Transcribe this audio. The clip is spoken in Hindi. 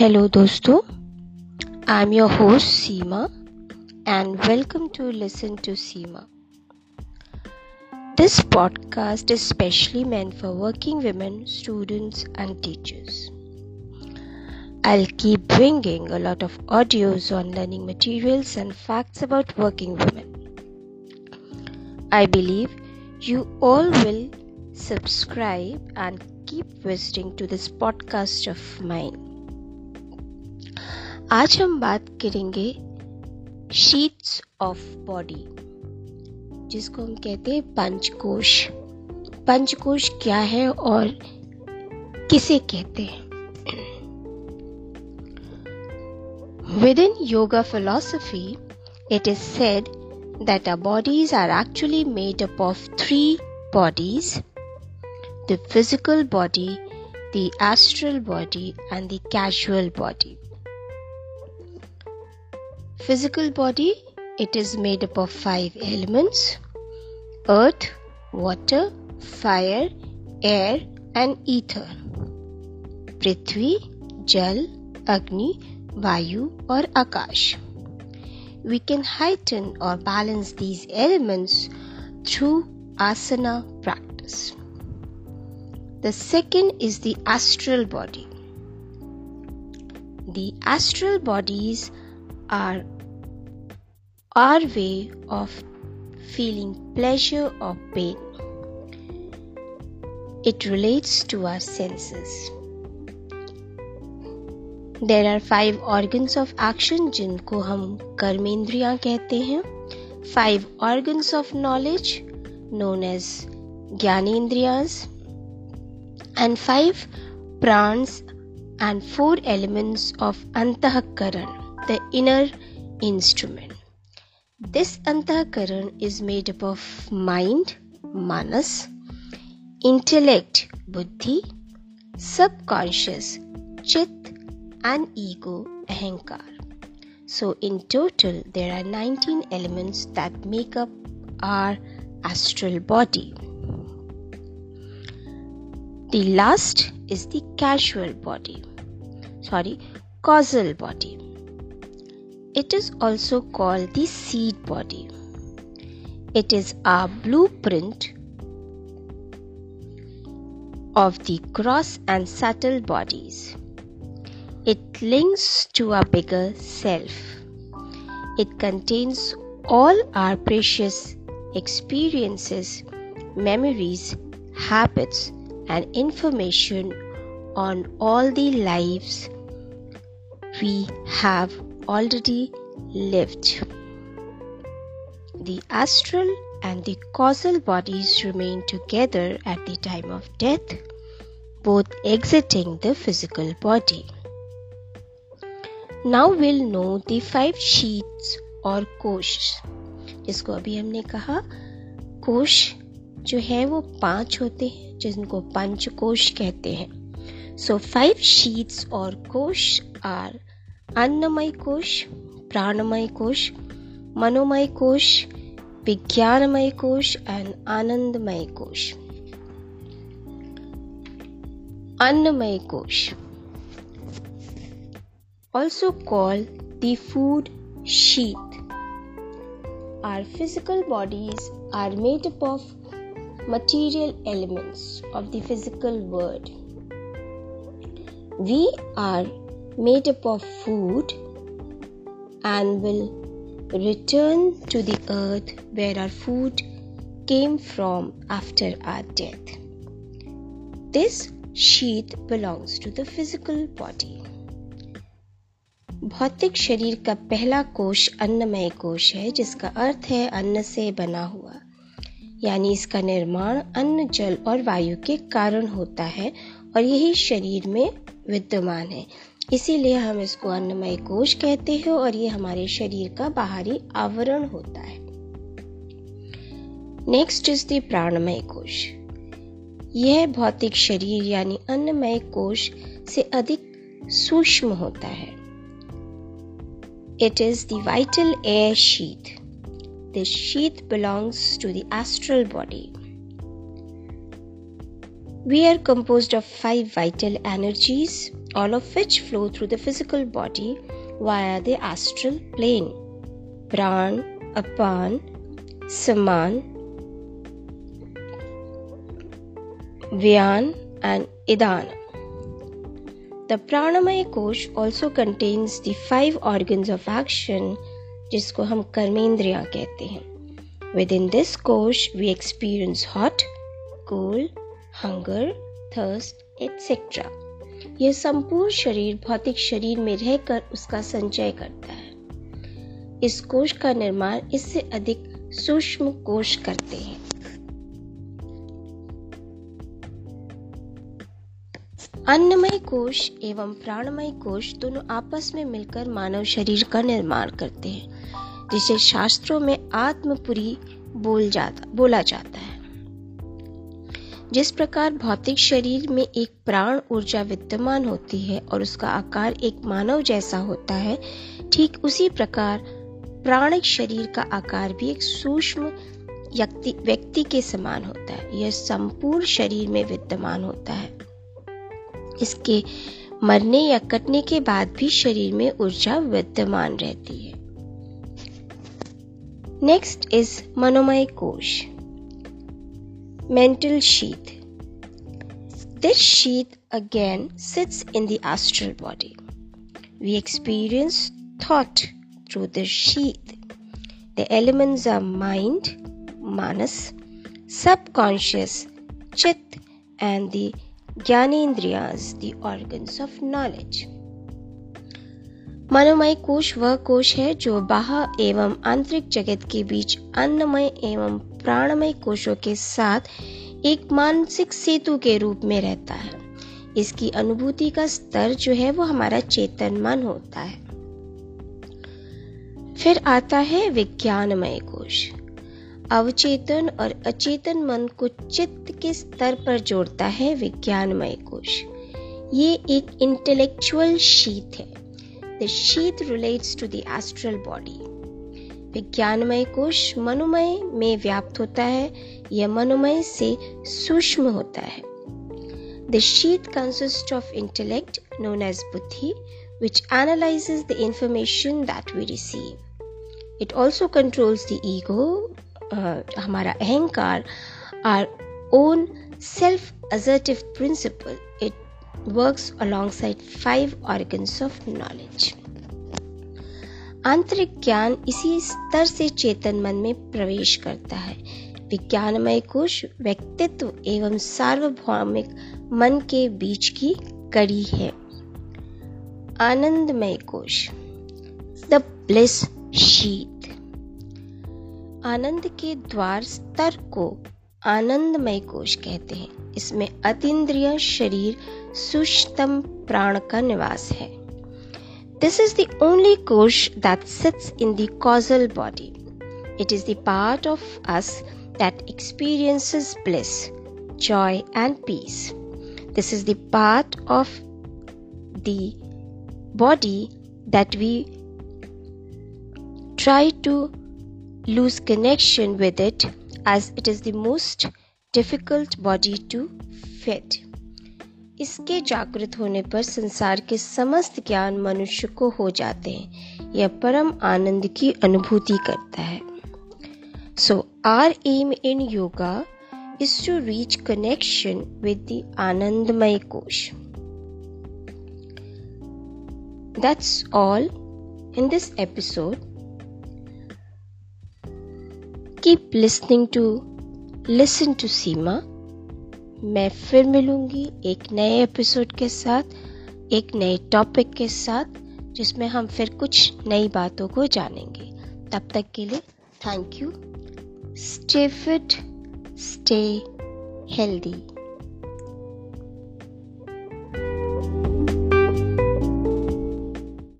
Hello, दोस्तों I'm your host, Seema and welcome to Listen to Seema This podcast is specially meant for working women, students, and teachers. I'll keep bringing a lot of audios on learning materials and facts about working women. I believe you all will subscribe and keep visiting to this podcast of mine. आज हम बात करेंगे शीट्स ऑफ़ बॉडी जिसको हम कहते हैं पंचकोश। पंचकोश क्या है और किसे कहते हैं? Within yoga philosophy it is said that a bodies are actually made up of three bodies the physical body the astral body and the causal body Physical body, it is made up of five elements earth, water, fire, air, and ether. Prithvi, Jal, Agni, Vayu, or Akash. We can heighten or balance these elements through asana practice. The second is the astral body. The astral bodies are our way of feeling pleasure or pain. It relates to our senses. There are five organs of action जिनको हम कर्मेंद्रियाँ कहते हैं five organs of knowledge known as ज्ञानेन्द्रियास and five prans and four elements of antahkaran the inner instrument. This antahkaran is made up of mind, manas, intellect, buddhi, subconscious, chit, and ego, ahankar. So, in total, there are 19 elements that make up our astral body. The last is the casual body, sorry, causal body. It is also called the seed body. It is a blueprint of the gross and subtle bodies. It links to a bigger self. It contains all our precious experiences, memories, habits, and information on all the lives we have already lived. The astral and the causal bodies remain together at the time of death, both exiting the physical body. Now we'll know the five sheets और कोश जिसको अभी हमने कहा कोश जो है वो पाँच होते हैं जिनको पंचकोश कहते हैं सो फाइव शीट्स और कोश आर अन्नमय कोश प्राणमय कोश मनोमय कोश विज्ञानमय कोश एंड आनंदमय कोश अन्नमय कोश also called the food sheath. Our physical bodies are made up of material elements of the physical world. We are made up of food and will return to the earth where our food came from after our death. This sheath belongs to the physical body. भौतिक शरीर का पहला कोश अन्नमय कोश है जिसका अर्थ है अन्न से बना हुआ यानी इसका निर्माण अन्न जल और वायु के कारण होता है और यही शरीर में विद्यमान है इसीलिए हम इसको अन्नमय कोश कहते हैं और ये हमारे शरीर का बाहरी आवरण होता है नेक्स्ट इज़ द प्राणमय कोश यह भौतिक शरीर यानी अन्नमय कोश से अधिक सूक्ष्म होता है It is the vital air sheath. This sheath belongs to. We are composed of five vital energies, all of which flow through the physical body via the astral plane. Pran, Apan, Saman, Vyan, and Idana. The Pranamaya Kosh also contains the five organs of action जिसको हम कर्मेंद्रिया कहते हैं विद इन दिस कोश we experience hot cool hunger thirst etcetera यह संपूर्ण शरीर भौतिक शरीर में रहकर उसका संचय करता है। इस कोश का निर्माण इससे अधिक सूक्ष्म कोश करते हैं। अन्नमय कोश एवं प्राणमय कोश दोनों आपस में मिलकर मानव शरीर का निर्माण करते हैं, जिसे शास्त्रों में आत्मपुरी बोल जाता बोला जाता है। जिस प्रकार भौतिक शरीर में एक प्राण ऊर्जा विद्यमान होती है और उसका आकार एक मानव जैसा होता है, ठीक उसी प्रकार प्राणिक शरीर का आकार भी एक सूक्ष्म व्यक्ति के समान होता है। यह संपूर्ण शरीर में विद्यमान होता है। इसके मरने या कटने के बाद भी शरीर में ऊर्जा विद्यमान रहती है। नेक्स्ट इज़ मनोमय कोश। mental sheath. This sheath again sits in the astral body. We experience thought through the sheath. The elements are mind, manas, subconscious, chit, and the Gyanendriyas, the organs of knowledge. मनोमय कोश वह कोश है जो बाह्य एवं आंतरिक जगत के बीच अन्नमय एवं प्राणमय कोशों के साथ एक मानसिक सेतु के रूप में रहता है। इसकी अनुभूति का स्तर जो है वो हमारा चेतन मन होता है। फिर आता है विज्ञानमय कोश। अवचेतन और अचेतन मन को चित्त के स्तर पर जोड़ता है विज्ञानमय कोश। ये एक इंटेलेक्चुअल शीत है। The sheath relates to the astral body विज्ञानमय कोश मनोमय में व्याप्त होता है यह मनोमय से सूक्ष्म होता है the sheath consist of intellect known as बुद्धि which analyzes the information that we receive. It also controls the ego, हमारा अहंकार our own self assertive principle works side five organs of knowledge आंतरिक ज्ञान इसी स्तर से चेतन मन में प्रवेश करता है। विज्ञानमय कोश व्यक्तित्व एवं सार्वभौमिक मन के बीच की कड़ी है। आनंदमय कोश द ब्लिस शीट आनंद के द्वार स्तर को आनंदमय कोश कहते हैं। इसमें अतीन्द्रिय शरीर सुष्टम प्राण का निवास है। दिस इज़ द ओनली कोश that sits in the causal body it is the part of us that experiences bliss joy, and peace. This is the part of the body that we try to lose connection with it as it is the most difficult body to fit. इसके जागृत होने पर संसार के समस्त ज्ञान मनुष्य को हो जाते हैं। यह परम आनंद की अनुभूति करता है। So our aim in yoga is to reach connection with the आनंदमय कोश। That's all in this episode keep listening to listen to Seema मैं फिर मिलूँगी एक नए एपिसोड के साथ, एक नए टॉपिक के साथ, जिसमें हम फिर कुछ नई बातों को जानेंगे। तब तक के लिए thank you stay fit stay healthy